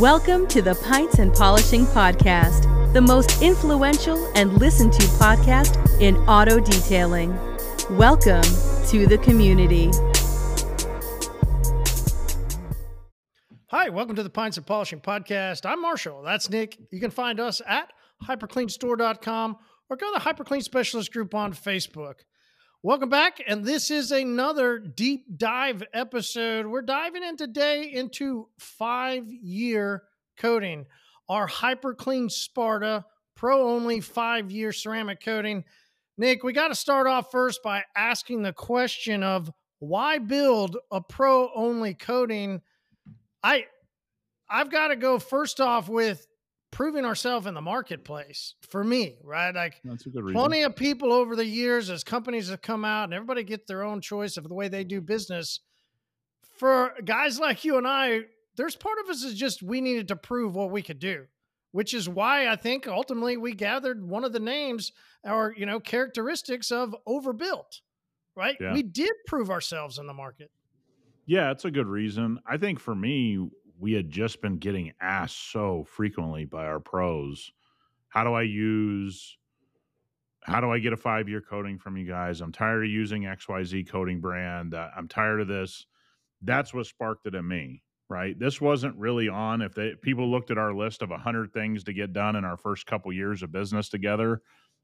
Welcome to the Pints and Polishing Podcast, the most influential and listened to podcast in auto detailing. Welcome to the community. Hi, welcome to the Pints and Polishing Podcast. I'm Marshall. That's Nick. You can find us at hypercleanstore.com or go to the Hyperclean Specialist group on Facebook. Welcome back, and this is another deep dive episode. We're diving in today into five year coating, our Hyper Clean Sparta Pro only five year ceramic coating. Nick, we got to start off first by asking the question of why build a pro only coating? I I've got to go first off with proving ourselves in the marketplace for me, right? Like That's a good reason. plenty of people over the years as companies have come out and everybody gets their own choice of the way they do business. For guys like you and I, there's part of us is just we needed to prove what we could do, which is why I think ultimately we gathered one of the names or you know characteristics of overbuilt, right? Yeah. We did prove ourselves in the market. Yeah, it's a good reason. I think for me, we had just been getting asked so frequently by our pros, how do I use how do I get a 5-year coating from you guys? I'm tired of using XYZ coating brand. Uh, I'm tired of this. That's what sparked it in me, right? This wasn't really on if they people looked at our list of 100 things to get done in our first couple years of business together,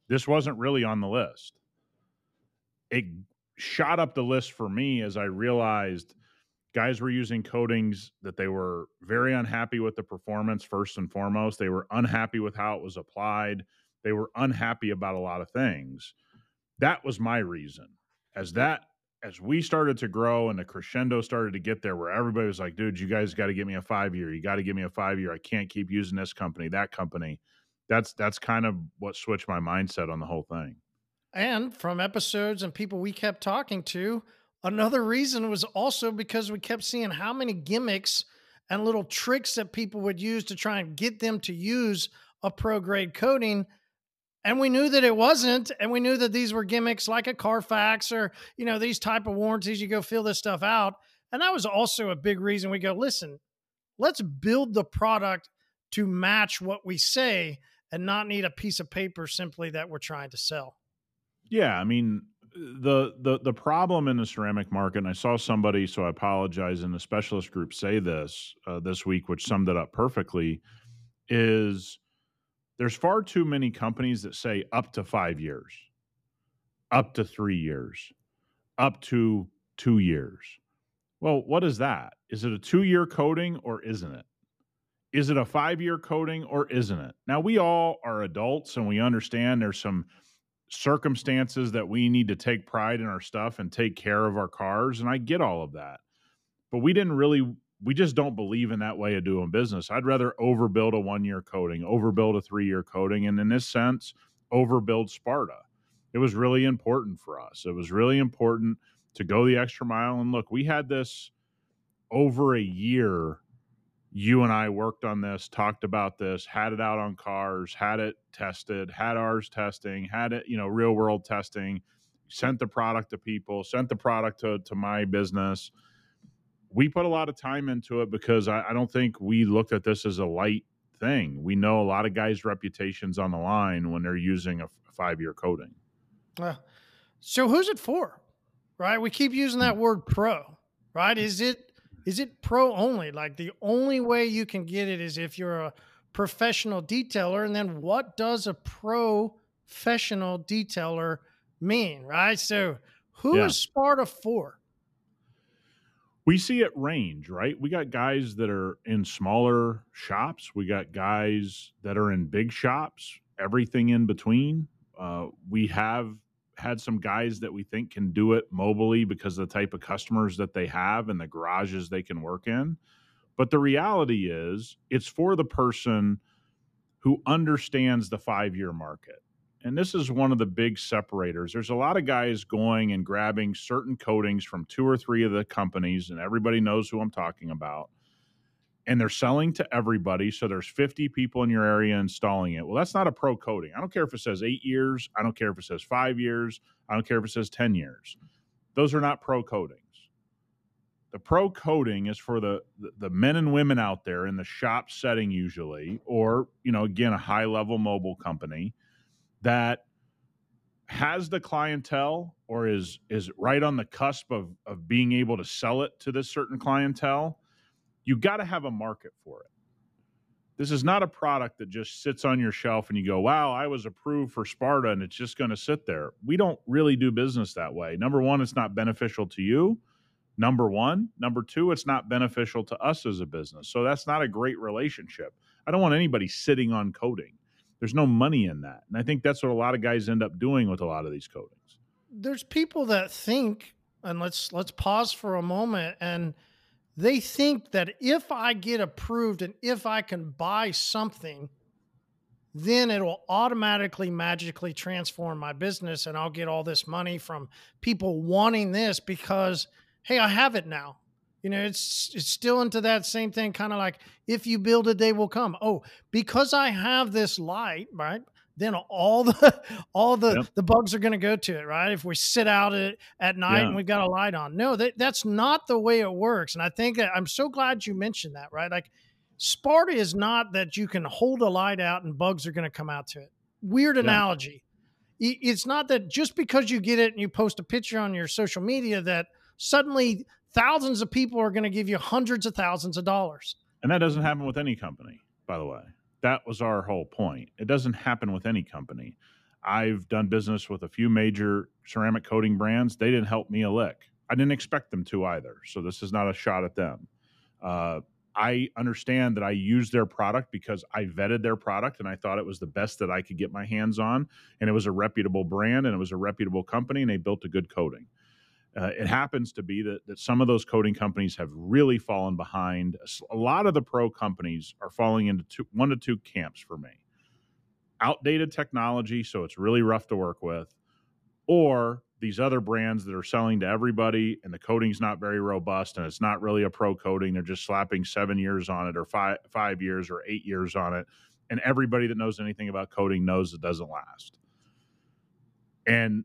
this wasn't really on the list. It shot up the list for me as I realized guys were using coatings that they were very unhappy with the performance first and foremost. They were unhappy with how it was applied. They were unhappy about a lot of things. That was my reason. As that as we started to grow and the crescendo started to get there where everybody was like dude you guys got to give me a 5 year you got to give me a 5 year I can't keep using this company that company. That's that's kind of what switched my mindset on the whole thing. And from episodes and people we kept talking to, another reason was also because we kept seeing how many gimmicks and little tricks that people would use to try and get them to use a pro grade coating. And we knew that it wasn't, and we knew that these were gimmicks like a Carfax or you know these type of warranties. You go fill this stuff out, and that was also a big reason we go. Listen, let's build the product to match what we say, and not need a piece of paper simply that we're trying to sell. Yeah, I mean the the the problem in the ceramic market, and I saw somebody, so I apologize, in the specialist group say this uh, this week, which summed it up perfectly, is there's far too many companies that say up to five years, up to three years, up to two years. Well, what is that? Is it a two year coating or isn't it? Is it a five year coating or isn't it? Now, we all are adults and we understand there's some circumstances that we need to take pride in our stuff and take care of our cars. And I get all of that. But we didn't really, we just don't believe in that way of doing business. I'd rather overbuild a one year coating, overbuild a three year coating. And in this sense, overbuild Sparta. It was really important for us. It was really important to go the extra mile. And look, we had this over a year you and I worked on this, talked about this, had it out on cars, had it tested, had ours testing, had it, you know, real world testing, sent the product to people, sent the product to, to my business. We put a lot of time into it because I, I don't think we looked at this as a light thing. We know a lot of guys' reputations on the line when they're using a five year coating. Uh, so who's it for? Right? We keep using that word pro, right? Is it is it pro only? Like the only way you can get it is if you're a professional detailer. And then what does a professional detailer mean? Right. So who is Yeah. Sparta for? we see it range, right? We got guys that are in smaller shops. We got guys that are in big shops, everything in between. Uh, we have had some guys that we think can do it mobily because of the type of customers that they have and the garages they can work in. But the reality is, it's for the person who understands the five year market. And this is one of the big separators. There's a lot of guys going and grabbing certain coatings from two or three of the companies, and everybody knows who I'm talking about. And they're selling to everybody. So there's 50 people in your area installing it. Well, that's not a pro coating. I don't care if it says eight years. I don't care if it says five years. I don't care if it says 10 years. Those are not pro coatings. the pro coating is for the, the, the men and women out there in the shop setting usually or you know again a high level mobile company that has the clientele or is is right on the cusp of of being able to sell it to this certain clientele you got to have a market for it. This is not a product that just sits on your shelf and you go wow i was approved for sparta and it's just going to sit there. We don't really do business that way. Number one it's not beneficial to you. Number one. Number two it's not beneficial to us as a business. So that's not a great relationship. I don't want anybody sitting on coating there's no money in that. And I think that's what a lot of guys end up doing with a lot of these coatings. There's people that think, and let's let's pause for a moment and they think that if I get approved and if I can buy something, then it will automatically magically transform my business and I'll get all this money from people wanting this because hey, I have it now. You know, it's it's still into that same thing, kind of like if you build it, they will come. Oh, because I have this light, right? Then all the all the yep. the bugs are going to go to it, right? If we sit out at, at night yeah. and we've got a light on. No, that, that's not the way it works. And I think I'm so glad you mentioned that, right? Like Sparta is not that you can hold a light out and bugs are going to come out to it. Weird yeah. analogy. It's not that just because you get it and you post a picture on your social media that suddenly thousands of people are going to give you hundreds of thousands of dollars. And that doesn't happen with any company, by the way. That was our whole point. It doesn't happen with any company. I've done business with a few major ceramic coating brands. They didn't help me a lick. I didn't expect them to either. So this is not a shot at them. Uh, I understand that I used their product because I vetted their product and I thought it was the best that I could get my hands on. And it was a reputable brand and it was a reputable company and they built a good coating. Uh, it happens to be that, that some of those coating companies have really fallen behind. A lot of the pro companies are falling into two, one to two camps for me outdated technology, so it's really rough to work with, or these other brands that are selling to everybody and the coating's not very robust and it's not really a pro coating. They're just slapping seven years on it or five, five years or eight years on it. And everybody that knows anything about coating knows it doesn't last. And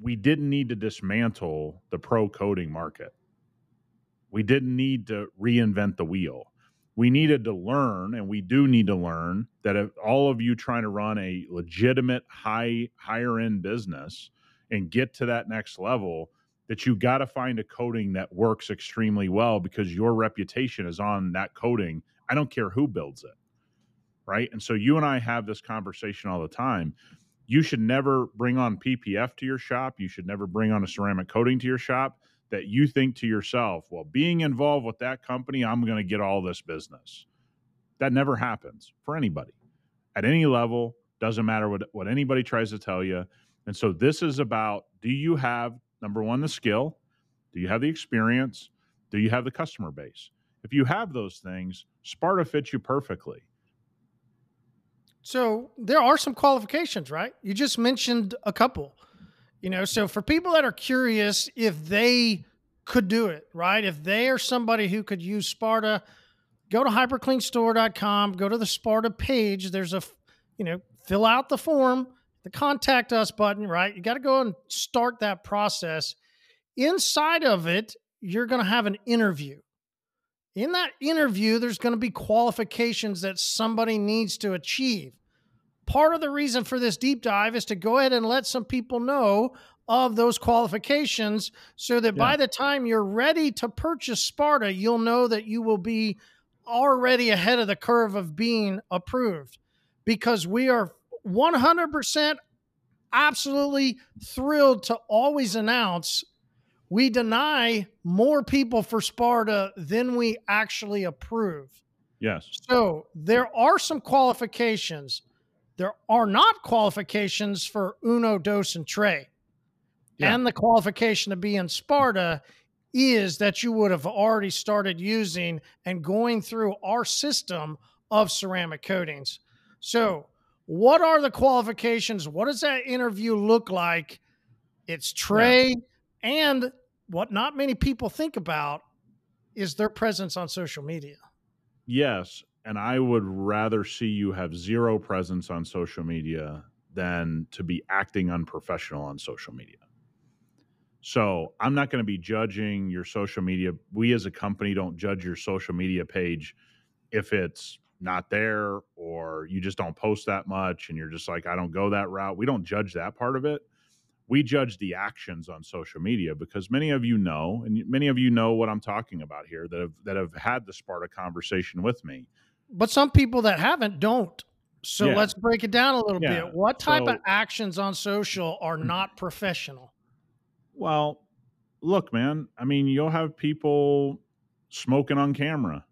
we didn't need to dismantle the pro coating market. We didn't need to reinvent the wheel. We needed to learn, and we do need to learn that if all of you trying to run a legitimate high higher end business and get to that next level, that you got to find a coating that works extremely well because your reputation is on that coating. I don't care who builds it. Right. And so you and I have this conversation all the time you should never bring on PPF to your shop. You should never bring on a ceramic coating to your shop that you think to yourself, well, being involved with that company, I'm going to get all this business. That never happens for anybody at any level. Doesn't matter what, what anybody tries to tell you. And so this is about do you have, number one, the skill? Do you have the experience? Do you have the customer base? If you have those things, Sparta fits you perfectly. So there are some qualifications, right? You just mentioned a couple. You know, so for people that are curious if they could do it, right? If they are somebody who could use Sparta, go to hypercleanstore.com, go to the Sparta page. There's a, you know, fill out the form, the contact us button, right? You got to go and start that process. Inside of it, you're going to have an interview. In that interview, there's going to be qualifications that somebody needs to achieve. Part of the reason for this deep dive is to go ahead and let some people know of those qualifications so that yeah. by the time you're ready to purchase Sparta, you'll know that you will be already ahead of the curve of being approved because we are 100% absolutely thrilled to always announce we deny more people for Sparta than we actually approve. Yes. So there are some qualifications. There are not qualifications for Uno, Dos, and Tre. Yeah. And the qualification to be in Sparta is that you would have already started using and going through our system of ceramic coatings. So, what are the qualifications? What does that interview look like? It's Tre yeah. And what not many people think about is their presence on social media. Yes. And I would rather see you have zero presence on social media than to be acting unprofessional on social media. So I'm not going to be judging your social media. We as a company don't judge your social media page if it's not there or you just don't post that much and you're just like, I don't go that route. We don't judge that part of it. We judge the actions on social media because many of you know, and many of you know what I'm talking about here that have that have had the Sparta conversation with me. But some people that haven't don't. So yeah. let's break it down a little yeah. bit. What type so, of actions on social are not professional? Well, look, man. I mean, you'll have people smoking on camera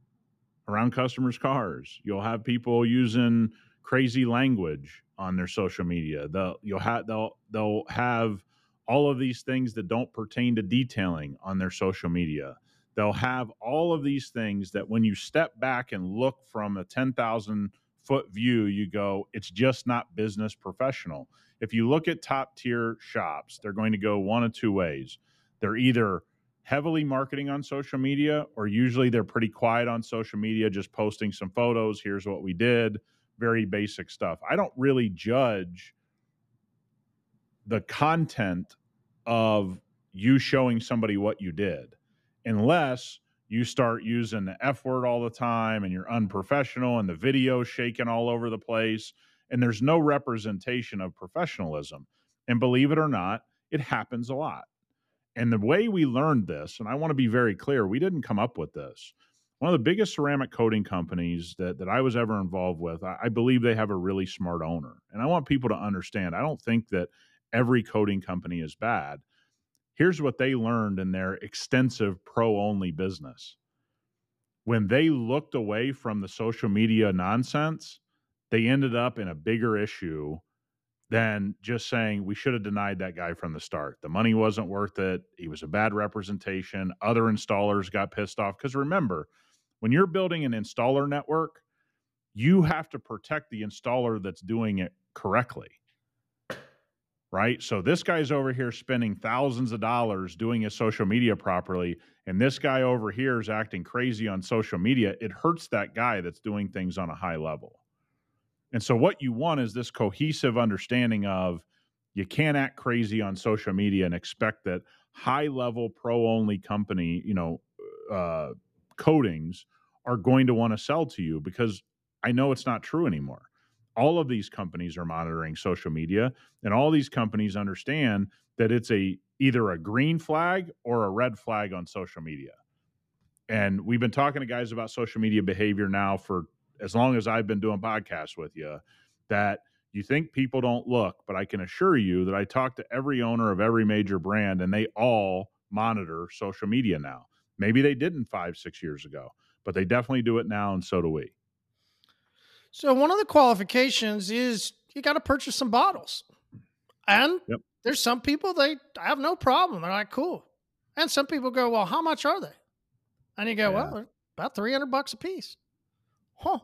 around customers' cars. You'll have people using crazy language on their social media. They'll you'll have they'll they'll have all of these things that don't pertain to detailing on their social media. They'll have all of these things that when you step back and look from a 10,000 foot view, you go, it's just not business professional. If you look at top tier shops, they're going to go one of two ways. They're either heavily marketing on social media, or usually they're pretty quiet on social media, just posting some photos. Here's what we did. Very basic stuff. I don't really judge the content of you showing somebody what you did unless you start using the F word all the time and you're unprofessional and the video shaking all over the place and there's no representation of professionalism. And believe it or not, it happens a lot. And the way we learned this, and I want to be very clear, we didn't come up with this. One of the biggest ceramic coating companies that, that I was ever involved with, I, I believe they have a really smart owner. And I want people to understand I don't think that every coating company is bad. Here's what they learned in their extensive pro only business. When they looked away from the social media nonsense, they ended up in a bigger issue than just saying we should have denied that guy from the start. The money wasn't worth it. He was a bad representation. Other installers got pissed off. Because remember, when you're building an installer network, you have to protect the installer that's doing it correctly. Right. So this guy's over here spending thousands of dollars doing his social media properly. And this guy over here is acting crazy on social media. It hurts that guy that's doing things on a high level. And so what you want is this cohesive understanding of you can't act crazy on social media and expect that high level pro only company, you know, uh, coatings are going to want to sell to you because I know it's not true anymore. All of these companies are monitoring social media and all these companies understand that it's a either a green flag or a red flag on social media. And we've been talking to guys about social media behavior now for as long as I've been doing podcasts with you that you think people don't look, but I can assure you that I talk to every owner of every major brand and they all monitor social media now. Maybe they didn't five, six years ago, but they definitely do it now, and so do we. So, one of the qualifications is you got to purchase some bottles. And yep. there's some people they have no problem. They're like, cool. And some people go, well, how much are they? And you go, yeah. well, about 300 bucks a piece. Huh.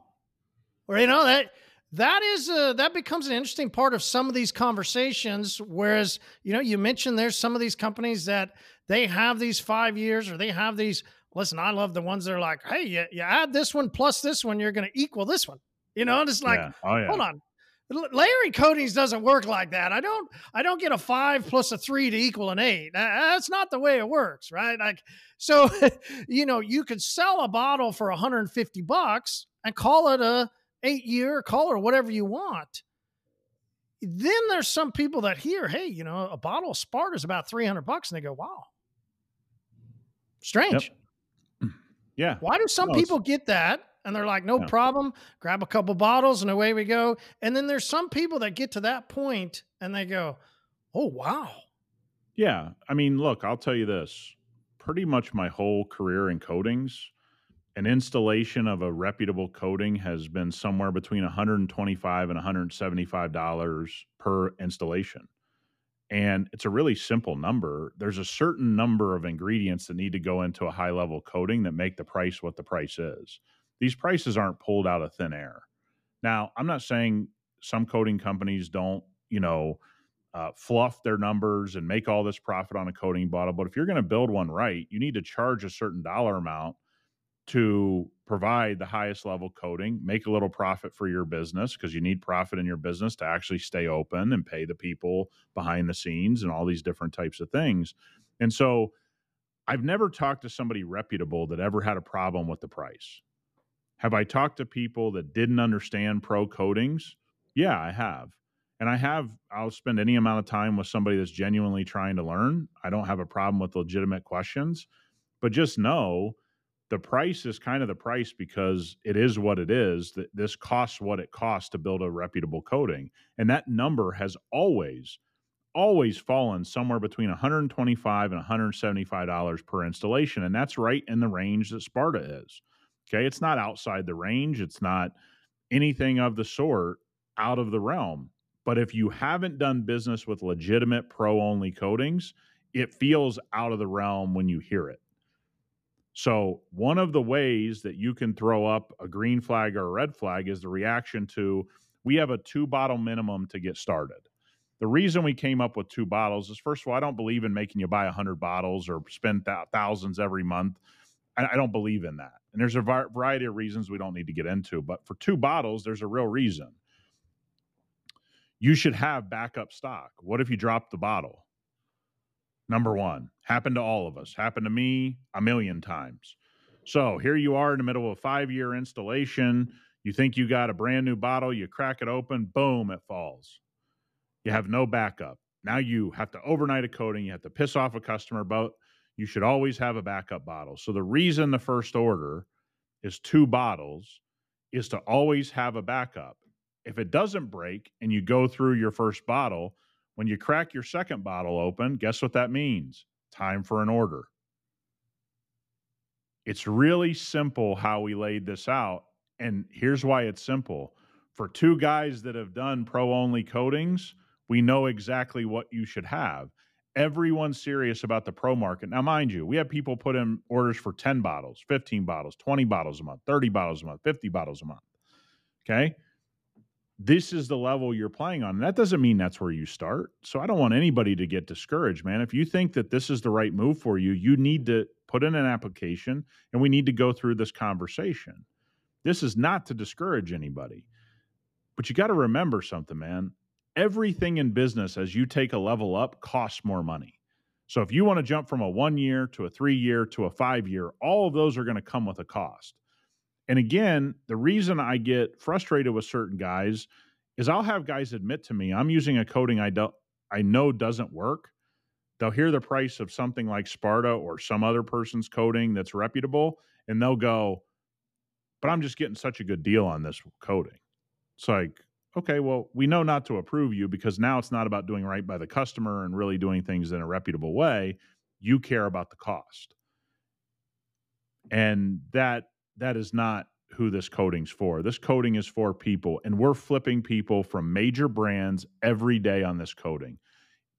Or you know that that is uh, that becomes an interesting part of some of these conversations. Whereas you know you mentioned there's some of these companies that they have these five years or they have these. Listen, I love the ones that are like, hey, you, you add this one plus this one, you're going to equal this one. You know, and it's like, yeah. Oh, yeah. hold on, layering coatings doesn't work like that. I don't I don't get a 5 plus a 3 to equal an 8. That's not the way it works, right? Like so you know, you could sell a bottle for 150 bucks and call it a eight year color, whatever you want. Then there's some people that hear, hey, you know, a bottle of Sparta is about 300 bucks. And they go, wow, strange. Yep. Yeah. Why do some people get that? And they're like, no yeah. problem. Grab a couple bottles and away we go. And then there's some people that get to that point and they go, oh, wow. Yeah. I mean, look, I'll tell you this pretty much my whole career in coatings, an installation of a reputable coating has been somewhere between 125 and 175 dollars per installation. And it's a really simple number. There's a certain number of ingredients that need to go into a high level coating that make the price what the price is. These prices aren't pulled out of thin air. Now i'm not saying some coating companies don't you know uh, fluff their numbers and make all this profit on a coating bottle but if you're going to build one right you need to charge a certain dollar amount to provide the highest level coating, make a little profit for your business because you need profit in your business to actually stay open and pay the people behind the scenes and all these different types of things. And so I've never talked to somebody reputable that ever had a problem with the price. Have I talked to people that didn't understand pro coatings? Yeah, I have. And I have, I'll spend any amount of time with somebody that's genuinely trying to learn. I don't have a problem with legitimate questions, but just know the price is kind of the price because it is what it is that this costs what it costs to build a reputable coating and that number has always always fallen somewhere between 125 and 175 dollars per installation and that's right in the range that sparta is okay? It's not outside the range it's not anything of the sort out of the realm but if you haven't done business with legitimate pro only coatings it feels out of the realm when you hear it so, one of the ways that you can throw up a green flag or a red flag is the reaction to we have a two bottle minimum to get started. The reason we came up with two bottles is first of all, I don't believe in making you buy 100 bottles or spend th- thousands every month. I, I don't believe in that. And there's a variety of reasons we don't need to get into, but for two bottles, there's a real reason. You should have backup stock. What if you drop the bottle? Number one, happened to all of us, happened to me a million times. So here you are in the middle of a five year installation. You think you got a brand new bottle, you crack it open, boom, it falls. You have no backup. Now you have to overnight a coating, you have to piss off a customer, but you should always have a backup bottle. So the reason the first order is two bottles is to always have a backup. If it doesn't break and you go through your first bottle, when you crack your second bottle open, guess what that means? Time for an order. It's really simple how we laid this out. And here's why it's simple. For two guys that have done pro only coatings, we know exactly what you should have. Everyone's serious about the pro market. Now, mind you, we have people put in orders for 10 bottles, 15 bottles, 20 bottles a month, 30 bottles a month, 50 bottles a month. Okay this is the level you're playing on. And that doesn't mean that's where you start. So I don't want anybody to get discouraged, man. If you think that this is the right move for you, you need to put in an application and we need to go through this conversation. This is not to discourage anybody. But you got to remember something, man. Everything in business as you take a level up costs more money. So if you want to jump from a 1 year to a 3 year to a 5 year, all of those are going to come with a cost. And again, the reason I get frustrated with certain guys is I'll have guys admit to me I'm using a coating I don't I know doesn't work. They'll hear the price of something like Sparta or some other person's coating that's reputable, and they'll go, "But I'm just getting such a good deal on this coating." It's like, okay, well, we know not to approve you because now it's not about doing right by the customer and really doing things in a reputable way. You care about the cost. And that that is not who this coating's for. This coating is for people, and we're flipping people from major brands every day on this coating.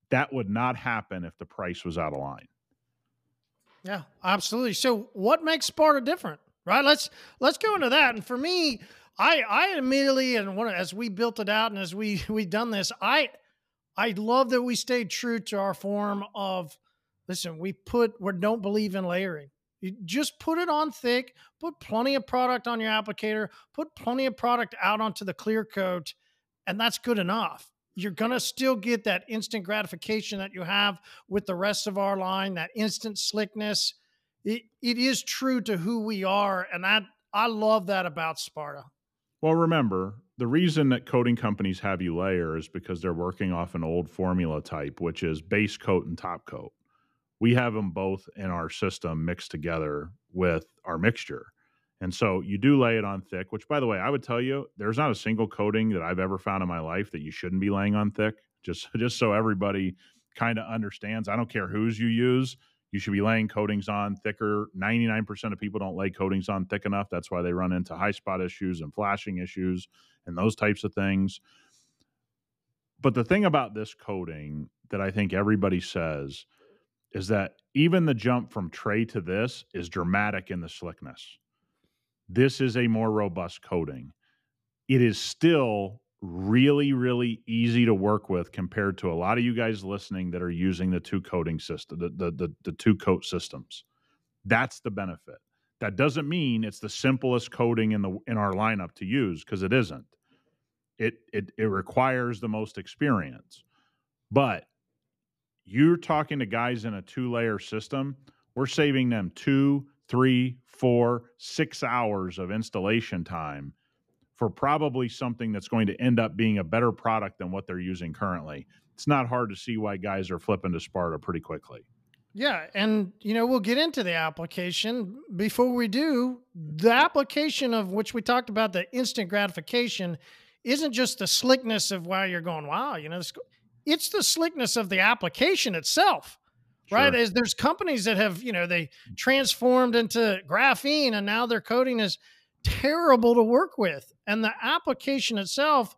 That would not happen if the price was out of line. Yeah, absolutely. So, what makes Sparta different? Right. Let's let's go into that. And for me, I I immediately and one as we built it out and as we we done this, I I love that we stayed true to our form of listen. We put we don't believe in layering. You just put it on thick, put plenty of product on your applicator, put plenty of product out onto the clear coat, and that's good enough. You're going to still get that instant gratification that you have with the rest of our line, that instant slickness. It, it is true to who we are. And I, I love that about Sparta. Well, remember, the reason that coating companies have you layer is because they're working off an old formula type, which is base coat and top coat we have them both in our system mixed together with our mixture. And so you do lay it on thick, which by the way, I would tell you there's not a single coating that I've ever found in my life that you shouldn't be laying on thick. Just just so everybody kind of understands. I don't care whose you use, you should be laying coatings on thicker. 99% of people don't lay coatings on thick enough. That's why they run into high spot issues and flashing issues and those types of things. But the thing about this coating that I think everybody says is that even the jump from Tre to this is dramatic in the slickness. This is a more robust coating. It is still really, really easy to work with compared to a lot of you guys listening that are using the two coating system, the, the, the, the two coat systems. That's the benefit. That doesn't mean it's the simplest coating in the in our lineup to use because it isn't. It, it it requires the most experience. But you're talking to guys in a two layer system, we're saving them two, three, four, six hours of installation time for probably something that's going to end up being a better product than what they're using currently. It's not hard to see why guys are flipping to Sparta pretty quickly. Yeah, and you know we'll get into the application. Before we do, the application of which we talked about, the instant gratification, isn't just the slickness of why you're going, wow, you know, it's the slickness of the application itself. Sure. Right. There's, there's companies that have, you know, they transformed into graphene and now their coating is terrible to work with. And the application itself,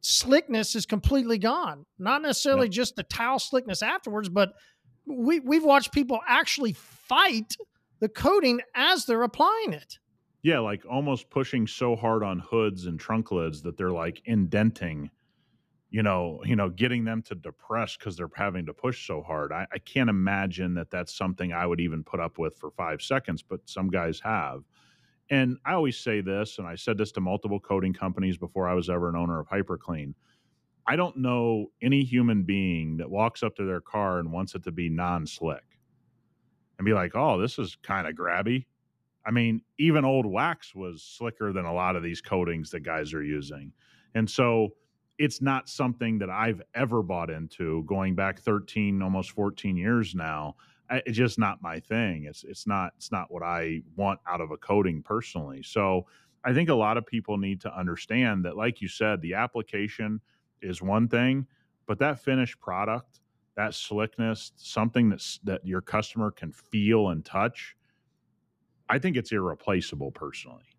slickness is completely gone. Not necessarily yep. just the towel slickness afterwards, but we, we've watched people actually fight the coating as they're applying it. Yeah, like almost pushing so hard on hoods and trunk lids that they're like indenting, you know, you know, getting them to depress because they're having to push so hard. I, I can't imagine that that's something I would even put up with for five seconds, but some guys have. And I always say this, and I said this to multiple coating companies before I was ever an owner of HyperClean. I don't know any human being that walks up to their car and wants it to be non slick and be like, oh, this is kind of grabby. I mean, even old wax was slicker than a lot of these coatings that guys are using. And so it's not something that I've ever bought into going back 13, almost 14 years now. It's just not my thing. It's it's not it's not what I want out of a coating personally. So I think a lot of people need to understand that, like you said, the application is one thing, but that finished product, that slickness, something that's that your customer can feel and touch, I think it's irreplaceable personally.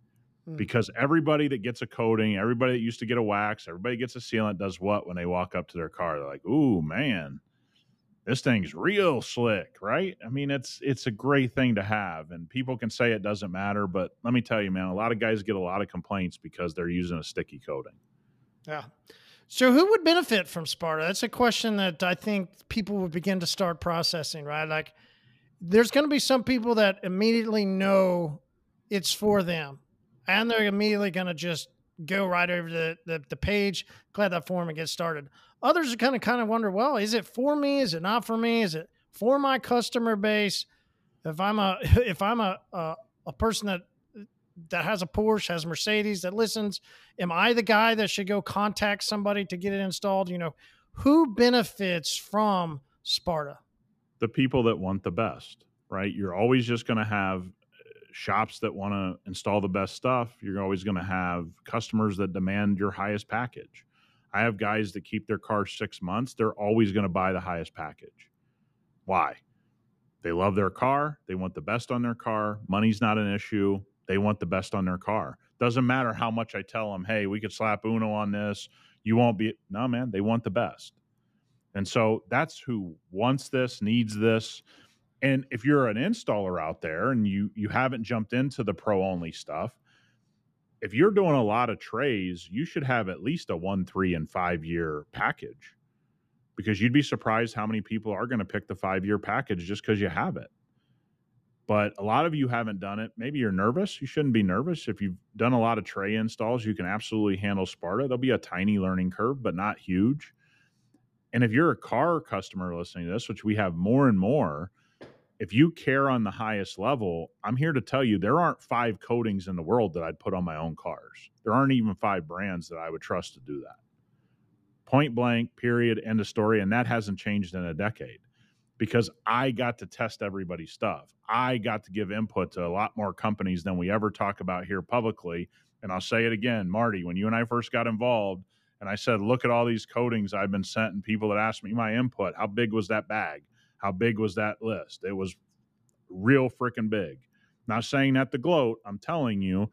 Hmm. Because everybody that gets a coating, everybody that used to get a wax, everybody gets a sealant does what when they walk up to their car? They're like, "Ooh, man, this thing's real slick, right? I mean, it's it's a great thing to have, and people can say it doesn't matter, but let me tell you, man, a lot of guys get a lot of complaints because they're using a sticky coating. Yeah, so, who would benefit from Sparta? That's a question that I think people would begin to start processing, right? Like, there's going to be some people that immediately know it's for them, and they're immediately going to just go right over the, the, the page, glad that form, and get started. Others are kind of kind of wonder, well, is it for me? Is it not for me? Is it for my customer base? If I'm a if I'm a a, a person that that has a Porsche, has Mercedes that listens? Am I the guy that should go contact somebody to get it installed? You know, who benefits from Sparta? The people that want the best, right? You're always just going to have shops that want to install the best stuff. You're always going to have customers that demand your highest package. I have guys that keep their car six months. They're always going to buy the highest package. Why? They love their car. They want the best on their car. Money's not an issue. They want the best on their car. Doesn't matter how much I tell them, hey, we could slap Uno on this. You won't be. No, man, they want the best. And so that's who wants this, needs this. And if you're an installer out there and you you haven't jumped into the pro only stuff, if you're doing a lot of Tres, you should have at least a one, three, and five year package because you'd be surprised how many people are going to pick the five year package just because you have it but a lot of you haven't done it. Maybe you're nervous. You shouldn't be nervous. If you've done a lot of Tre installs, you can absolutely handle Sparta. There'll be a tiny learning curve, but not huge. And if you're a car customer listening to this, which we have more and more, if you care on the highest level, I'm here to tell you there aren't five coatings in the world that I'd put on my own cars. There aren't even five brands that I would trust to do that. Point blank, period, end of story. And that hasn't changed in a decade because I got to test everybody's stuff. I got to give input to a lot more companies than we ever talk about here publicly. And I'll say it again, Marty, when you and I first got involved, and I said, look at all these coatings I've been sent and people that asked me my input. How big was that bag? How big was that list? It was real freaking big. Not saying that to gloat. I'm telling you,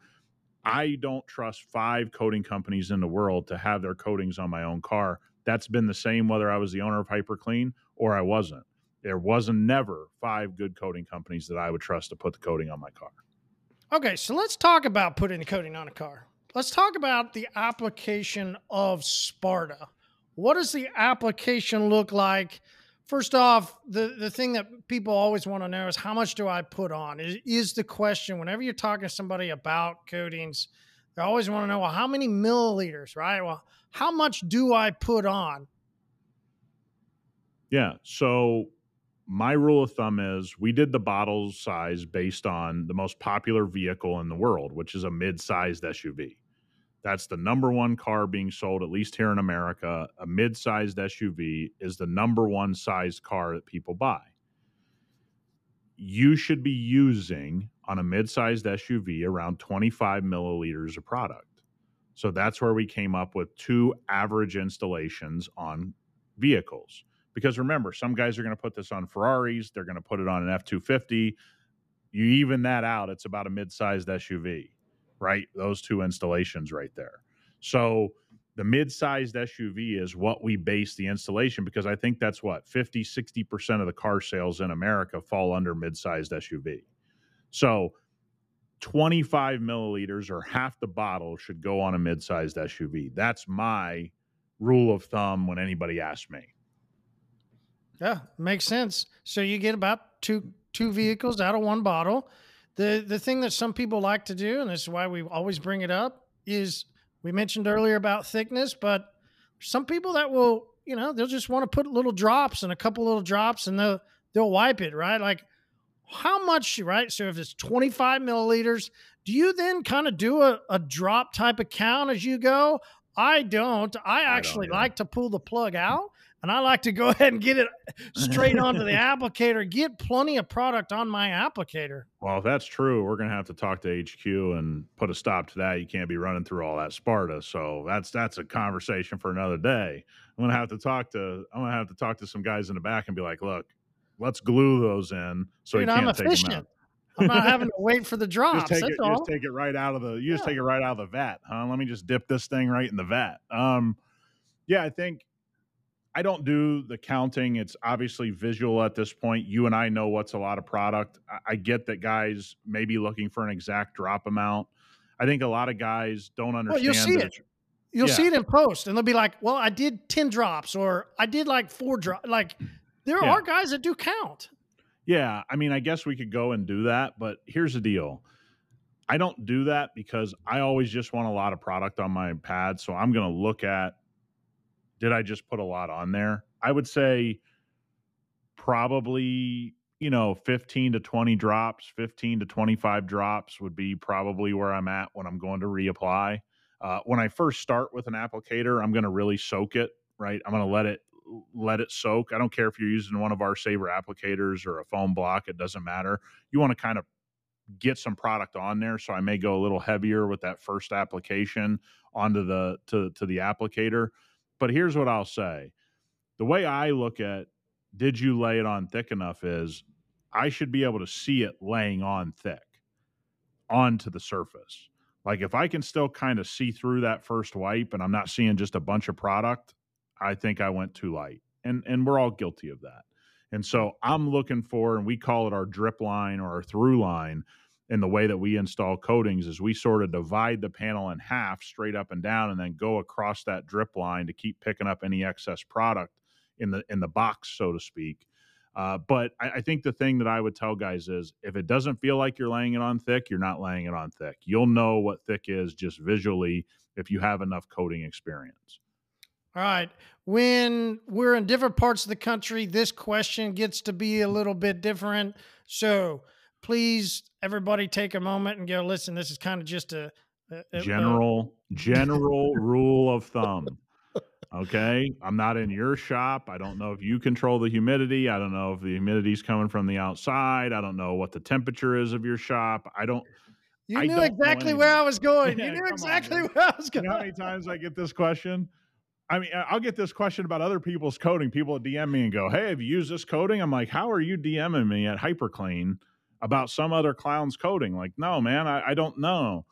I don't trust five coating companies in the world to have their coatings on my own car. That's been the same whether I was the owner of HyperClean or I wasn't. There wasn't never five good coating companies that I would trust to put the coating on my car. Okay, so let's talk about putting the coating on a car. Let's talk about the application of Sparta. What does the application look like? First off, the, the thing that people always want to know is how much do I put on? Is, is the question whenever you're talking to somebody about coatings, they always want to know, well, how many milliliters, right? Well, how much do I put on? Yeah. So my rule of thumb is we did the bottle size based on the most popular vehicle in the world, which is a mid-sized SUV. That's the number one car being sold, at least here in America. A mid-sized SUV is the number one sized car that people buy. You should be using on a mid-sized SUV around 25 milliliters of product. So that's where we came up with two average installations on vehicles. Because remember, some guys are going to put this on Ferraris, they're going to put it on an F 250. You even that out, it's about a mid sized SUV, right? Those two installations right there. So the mid sized SUV is what we base the installation because I think that's what 50, 60% of the car sales in America fall under mid sized SUV. So 25 milliliters or half the bottle should go on a mid sized SUV. That's my rule of thumb when anybody asks me. Yeah, makes sense. So you get about two two vehicles out of one bottle. The the thing that some people like to do, and this is why we always bring it up, is we mentioned earlier about thickness, but some people that will, you know, they'll just want to put little drops and a couple little drops and they'll they'll wipe it, right? Like how much, right? So if it's 25 milliliters, do you then kind of do a, a drop type of count as you go? I don't. I actually I don't, yeah. like to pull the plug out and I like to go ahead and get it straight onto the applicator, get plenty of product on my applicator. Well, if that's true, we're going to have to talk to HQ and put a stop to that. You can't be running through all that Sparta. So that's that's a conversation for another day. I'm going to have to talk to I'm going to have to talk to some guys in the back and be like, "Look, let's glue those in so Dude, he can't I'm take efficient. them out." I'm not having to wait for the drops. just take it, just take it right out of the. You yeah. just take it right out of the vat, huh? Let me just dip this thing right in the vat. Um, yeah, I think I don't do the counting. It's obviously visual at this point. You and I know what's a lot of product. I, I get that guys may be looking for an exact drop amount. I think a lot of guys don't understand. Well, you'll see it. You'll yeah. see it in post, and they'll be like, "Well, I did ten drops, or I did like four drops." Like, there yeah. are guys that do count. Yeah, I mean, I guess we could go and do that, but here's the deal. I don't do that because I always just want a lot of product on my pad. So I'm going to look at did I just put a lot on there? I would say probably, you know, 15 to 20 drops, 15 to 25 drops would be probably where I'm at when I'm going to reapply. Uh, when I first start with an applicator, I'm going to really soak it, right? I'm going to let it let it soak. I don't care if you're using one of our saver applicators or a foam block, it doesn't matter. You want to kind of get some product on there. So I may go a little heavier with that first application onto the to to the applicator. But here's what I'll say the way I look at did you lay it on thick enough is I should be able to see it laying on thick onto the surface. Like if I can still kind of see through that first wipe and I'm not seeing just a bunch of product, I think I went too light. And and we're all guilty of that. And so I'm looking for, and we call it our drip line or our through line in the way that we install coatings is we sort of divide the panel in half straight up and down and then go across that drip line to keep picking up any excess product in the in the box so to speak. Uh, but I, I, think the thing that i would tell guys is if it doesn't feel like you're laying it on thick you're not laying it on thick. You'll know what thick is just visually if you have enough coating experience. All right. When we're in different parts of the country this question gets to be a little bit different. So please everybody take a moment and go listen this is kind of just a, a general a, general rule of thumb okay? I'm not in your shop. I don't know if you control the humidity. I don't know if the humidity's coming from the outside. I don't know what the temperature is of your shop. I don't you I knew exactly where i was going. Yeah, you knew exactly on, where i was going you know how many times i get this question? I mean, I'll get this question about other people's coating. People DM me and go, "Hey, have you used this coating?" I'm like, "How are you DMing me at HyperClean about some other clown's coating. Like, no, man, I, I don't know.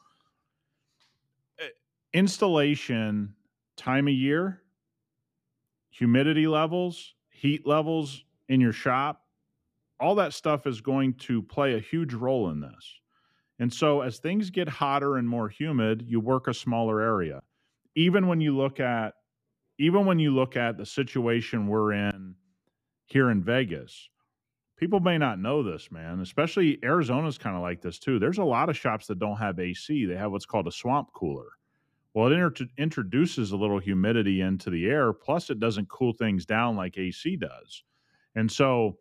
Eh, installation, time of year, humidity levels, heat levels in your shop, all that stuff is going to play a huge role in this. And so, as things get hotter and more humid, you work a smaller area. Even when you look at, even when you look at the situation we're in here in Vegas, people may not know this, man. Especially Arizona's kind of like this too. There's a lot of shops that don't have AC. They have what's called a swamp cooler, Well, it inter- introduces a little humidity into the air, plus it doesn't cool things down like AC does. And so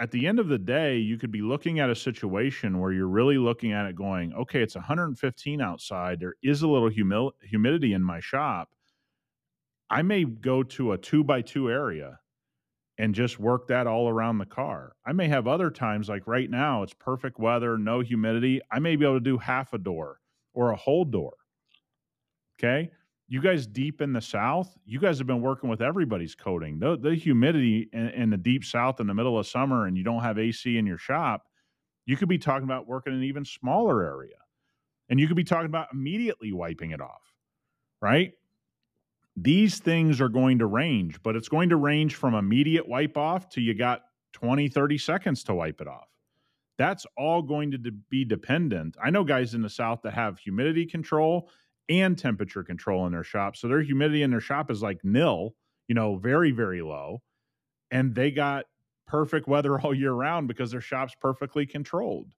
at the end of the day, you could be looking at a situation where you're really looking at it going, okay, it's 115 outside. There is a little humil- humidity in my shop. I may go to a two by two area and just work that all around the car. I may have other times, like right now, it's perfect weather, no humidity. I may be able to do half a door or a whole door. Okay. You guys deep in the South, you guys have been working with everybody's coating. The, the humidity in, in the deep South in the middle of summer and you don't have AC in your shop, you could be talking about working in an even smaller area. And you could be talking about immediately wiping it off, right? These things are going to range, but it's going to range from immediate wipe off to you got 20, 30 seconds to wipe it off. That's all going to be dependent. I know guys in the South that have humidity control and temperature control in their shop. So their humidity in their shop is like nil, you know, very, very low. And they got perfect weather all year round because their shop's perfectly controlled.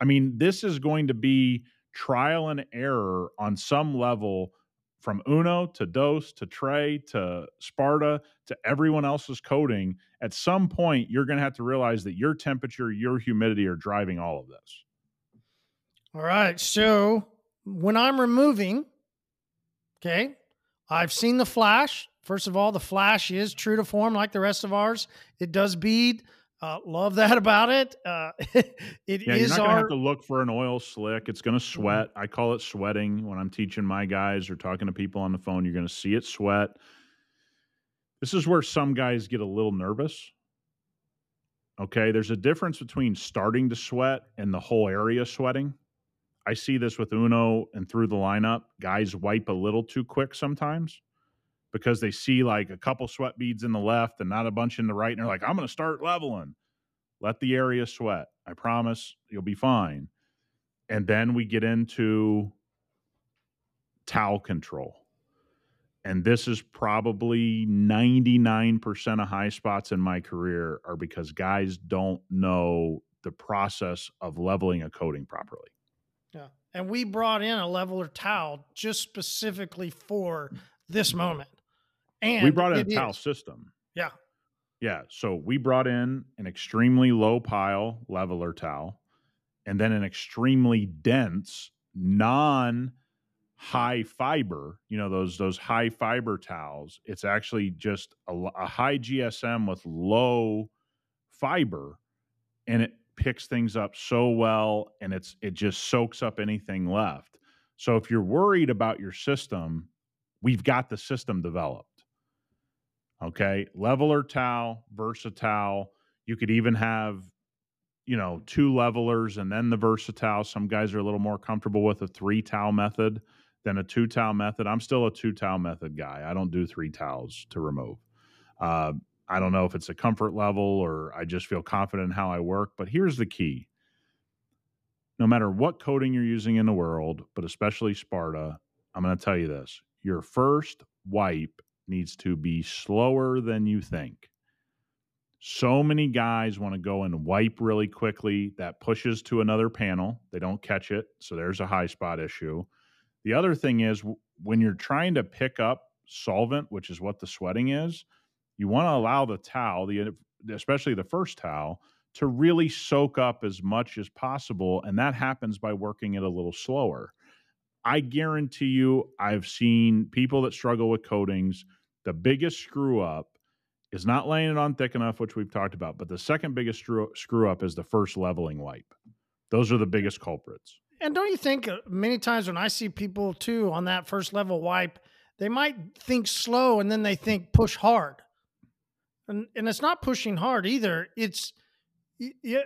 I mean, this is going to be trial and error on some level from Uno to Dos to Tre to Sparta to everyone else's coating, at some point you're going to have to realize that your temperature, your humidity are driving all of this. All right. So when I'm removing, okay, I've seen the flash. First of all, the flash is true to form like the rest of ours. It does bead. Uh, love that about it. Uh, it yeah, is you're not our... gonna have to look for an oil slick. It's gonna mm-hmm. sweat. Mm-hmm. I call it sweating when I'm teaching my guys or talking to people on the phone. You're gonna see it sweat. This is where some guys get a little nervous. Okay, there's a difference between starting to sweat and the whole area sweating. I see this with Uno and through the lineup. Guys wipe a little too quick sometimes because they see like a couple sweat beads in the left and not a bunch in the right. And they're like, I'm going to start leveling. Let the area sweat. I promise you'll be fine. And then we get into towel control. And this is probably 99% of high spots in my career are because guys don't know the process of leveling a coating properly. Yeah. And we brought in a leveler towel just specifically for this moment. And we brought in a towel is. system. Yeah. Yeah. So we brought in an extremely low pile leveler towel and then an extremely dense, non high fiber, you know, those those high fiber towels. It's actually just a, a high GSM with low fiber and it picks things up so well and it's it just soaks up anything left. So if you're worried about your system, we've got the system developed. Okay. Leveler towel, versatile. You could even have, you know, two levelers and then the versatile. Some guys are a little more comfortable with a three towel method than a two towel method. I'm still a two towel method guy. I don't do three towels to remove. Uh, I don't know if it's a comfort level or I just feel confident in how I work, but here's the key. No matter what coating you're using in the world, but especially Sparta, I'm going to tell you this your first wipe needs to be slower than you think. So many guys want to go and wipe really quickly. That pushes to another panel. They don't catch it. So there's a high spot issue. The other thing is when you're trying to pick up solvent, which is what the sweating is, you want to allow the towel, the especially the first towel, to really soak up as much as possible. And that happens by working it a little slower. I guarantee you, I've seen people that struggle with coatings the biggest screw up is not laying it on thick enough, which we've talked about. But the second biggest screw, screw up is the first leveling wipe. Those are the biggest culprits. And don't you think uh, many times when I see people too on that first level wipe, they might think slow and then they think push hard. And, and it's not pushing hard either. It's yeah,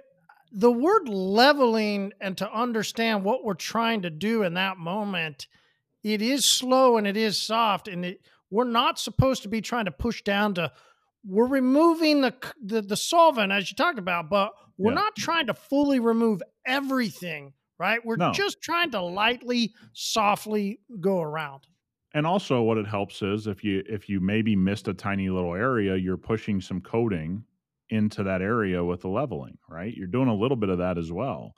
the word leveling and to understand what we're trying to do in that moment, it is slow and it is soft. And it, we're not supposed to be trying to push down to. We're removing the the, the solvent as you talked about, but we're yeah. not trying to fully remove everything. Right? We're no. just trying to lightly, softly go around. And also, what it helps is if you if you maybe missed a tiny little area, you're pushing some coating into that area with the leveling. Right? You're doing a little bit of that as well.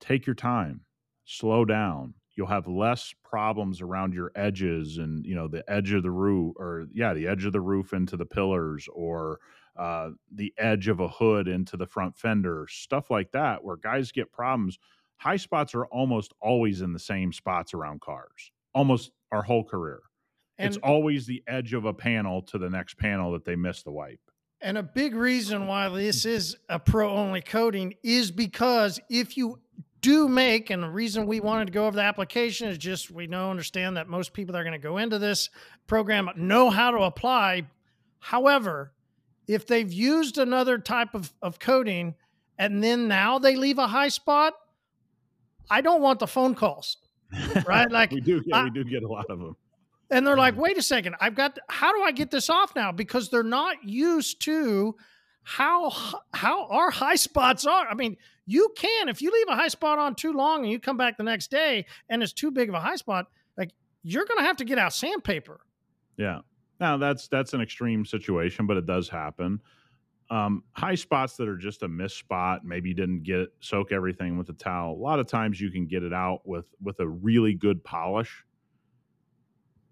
Take your time, slow down you'll have less problems around your edges and you know the edge of the roof or yeah the edge of the roof into the pillars or uh, the edge of a hood into the front fender stuff like that where guys get problems high spots are almost always in the same spots around cars almost our whole career. And, it's always the edge of a panel to the next panel that they miss the wipe. And a big reason why this is a pro only coating is because if you do make, and the reason we wanted to go over the application is just we know, understand that most people that are going to go into this program know how to apply. However, if they've used another type of, of coating and then now they leave a high spot, I don't want the phone calls, right? Like we do, yeah, I, we do get a lot of them. And they're like, wait a second, I've got, how do I get this off now? Because they're not used to how how our high spots are. I mean, you can if you leave a high spot on too long and you come back the next day and it's too big of a high spot, like you're going to have to get out sandpaper. Yeah. Now that's that's an extreme situation, but it does happen. Um, high spots that are just a miss spot, maybe didn't get soak everything with a towel. A lot of times you can get it out with with a really good polish.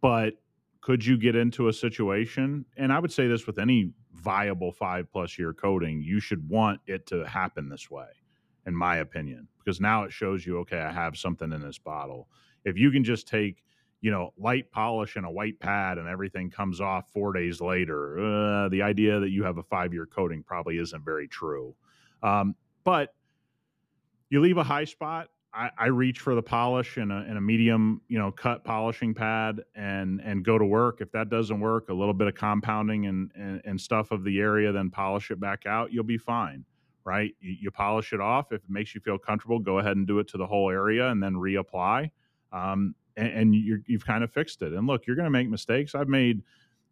But could you get into a situation? And I would say this with any viable five plus year coating, you should want it to happen this way, in my opinion, because now it shows you, okay, I have something in this bottle. If you can just take, you know, light polish and a white pad and everything comes off four days later, uh, the idea that you have a five year coating probably isn't very true. Um, but you leave a high spot I, I, reach for the polish and a, a medium, you know, cut polishing pad and and go to work. If that doesn't work, a little bit of compounding and, and, and stuff of the area, then polish it back out. You'll be fine, right? You, you, polish it off. If it makes you feel comfortable, go ahead and do it to the whole area and then reapply. Um, and, and you have kind of fixed it. And look, you're going to make mistakes. I've made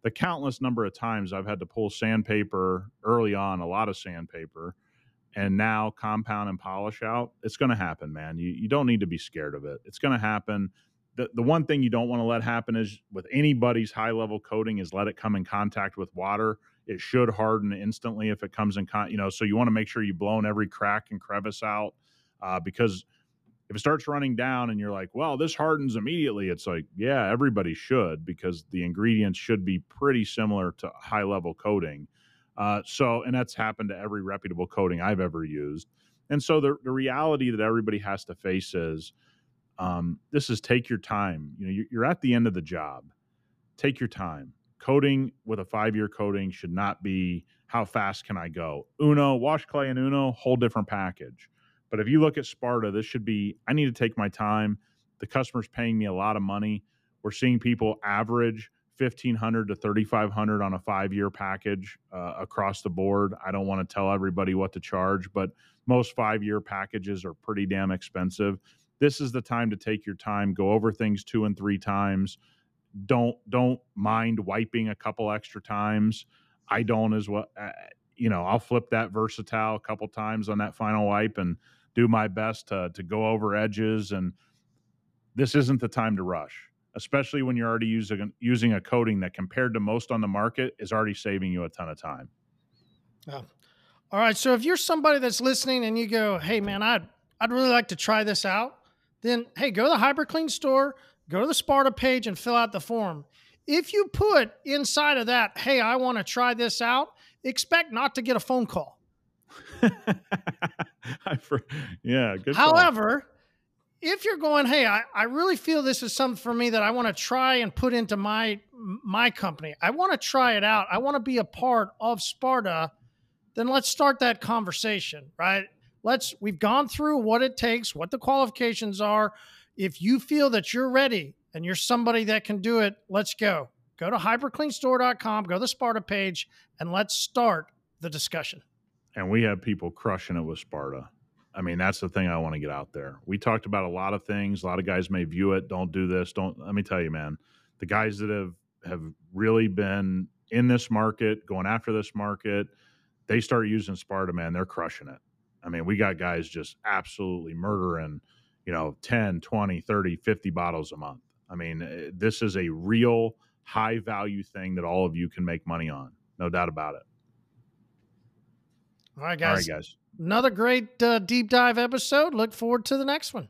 the countless number of times I've had to pull sandpaper early on, a lot of sandpaper and now compound and polish out, it's going to happen, man. You, you don't need to be scared of it. It's going to happen. The, the one thing you don't want to let happen is with anybody's high level coating is let it come in contact with water. It should harden instantly if it comes in con, you know, so you want to make sure you blown every crack and crevice out uh, because if it starts running down and you're like, well, this hardens immediately, it's like, yeah, everybody should because the ingredients should be pretty similar to high level coating. Uh, so, and that's happened to every reputable coating I've ever used. And so the, the reality that everybody has to face is um, this is take your time. You know, you're at the end of the job. Take your time. Coating with a five year coating should not be how fast can I go? Uno, wash clay and Uno, whole different package. But if you look at Sparta, this should be I need to take my time. The customer's paying me a lot of money. We're seeing people average 1500 to 3500 on a five year package uh, across the board i don't want to tell everybody what to charge but most five year packages are pretty damn expensive this is the time to take your time go over things two and three times don't don't mind wiping a couple extra times i don't as well uh, you know i'll flip that versatile a couple times on that final wipe and do my best to to go over edges and this isn't the time to rush especially when you're already using using a coating that compared to most on the market is already saving you a ton of time. Yeah. All right. So if you're somebody that's listening and you go, "Hey, man, I'd I'd really like to try this out," then hey, go to the HyperClean store, go to the Sparta page, and fill out the form. If you put inside of that, "Hey, I want to try this out," expect not to get a phone call. yeah. Good. However, if you're going, hey, I, I really feel this is something for me that I want to try and put into my my company. I want to try it out. I want to be a part of Sparta. Then let's start that conversation, right? Let's we've gone through what it takes, what the qualifications are. If you feel that you're ready and you're somebody that can do it, let's go. Go to hypercleanstore.com, go to the Sparta page, and let's start the discussion. And we have people crushing it with Sparta. I mean, that's the thing I want to get out there. We talked about a lot of things. A lot of guys may view it, don't do this, don't. Let me tell you, man, the guys that have have really been in this market, going after this market, they start using Sparta, man, they're crushing it. I mean, we got guys just absolutely murdering, you know, 10, 20, 30, 50 bottles a month. I mean, eh, this is a real high value thing that all of you can make money on. No doubt about it. All right, guys. All right, guys. Another great uh, deep dive episode. Look forward to the next one.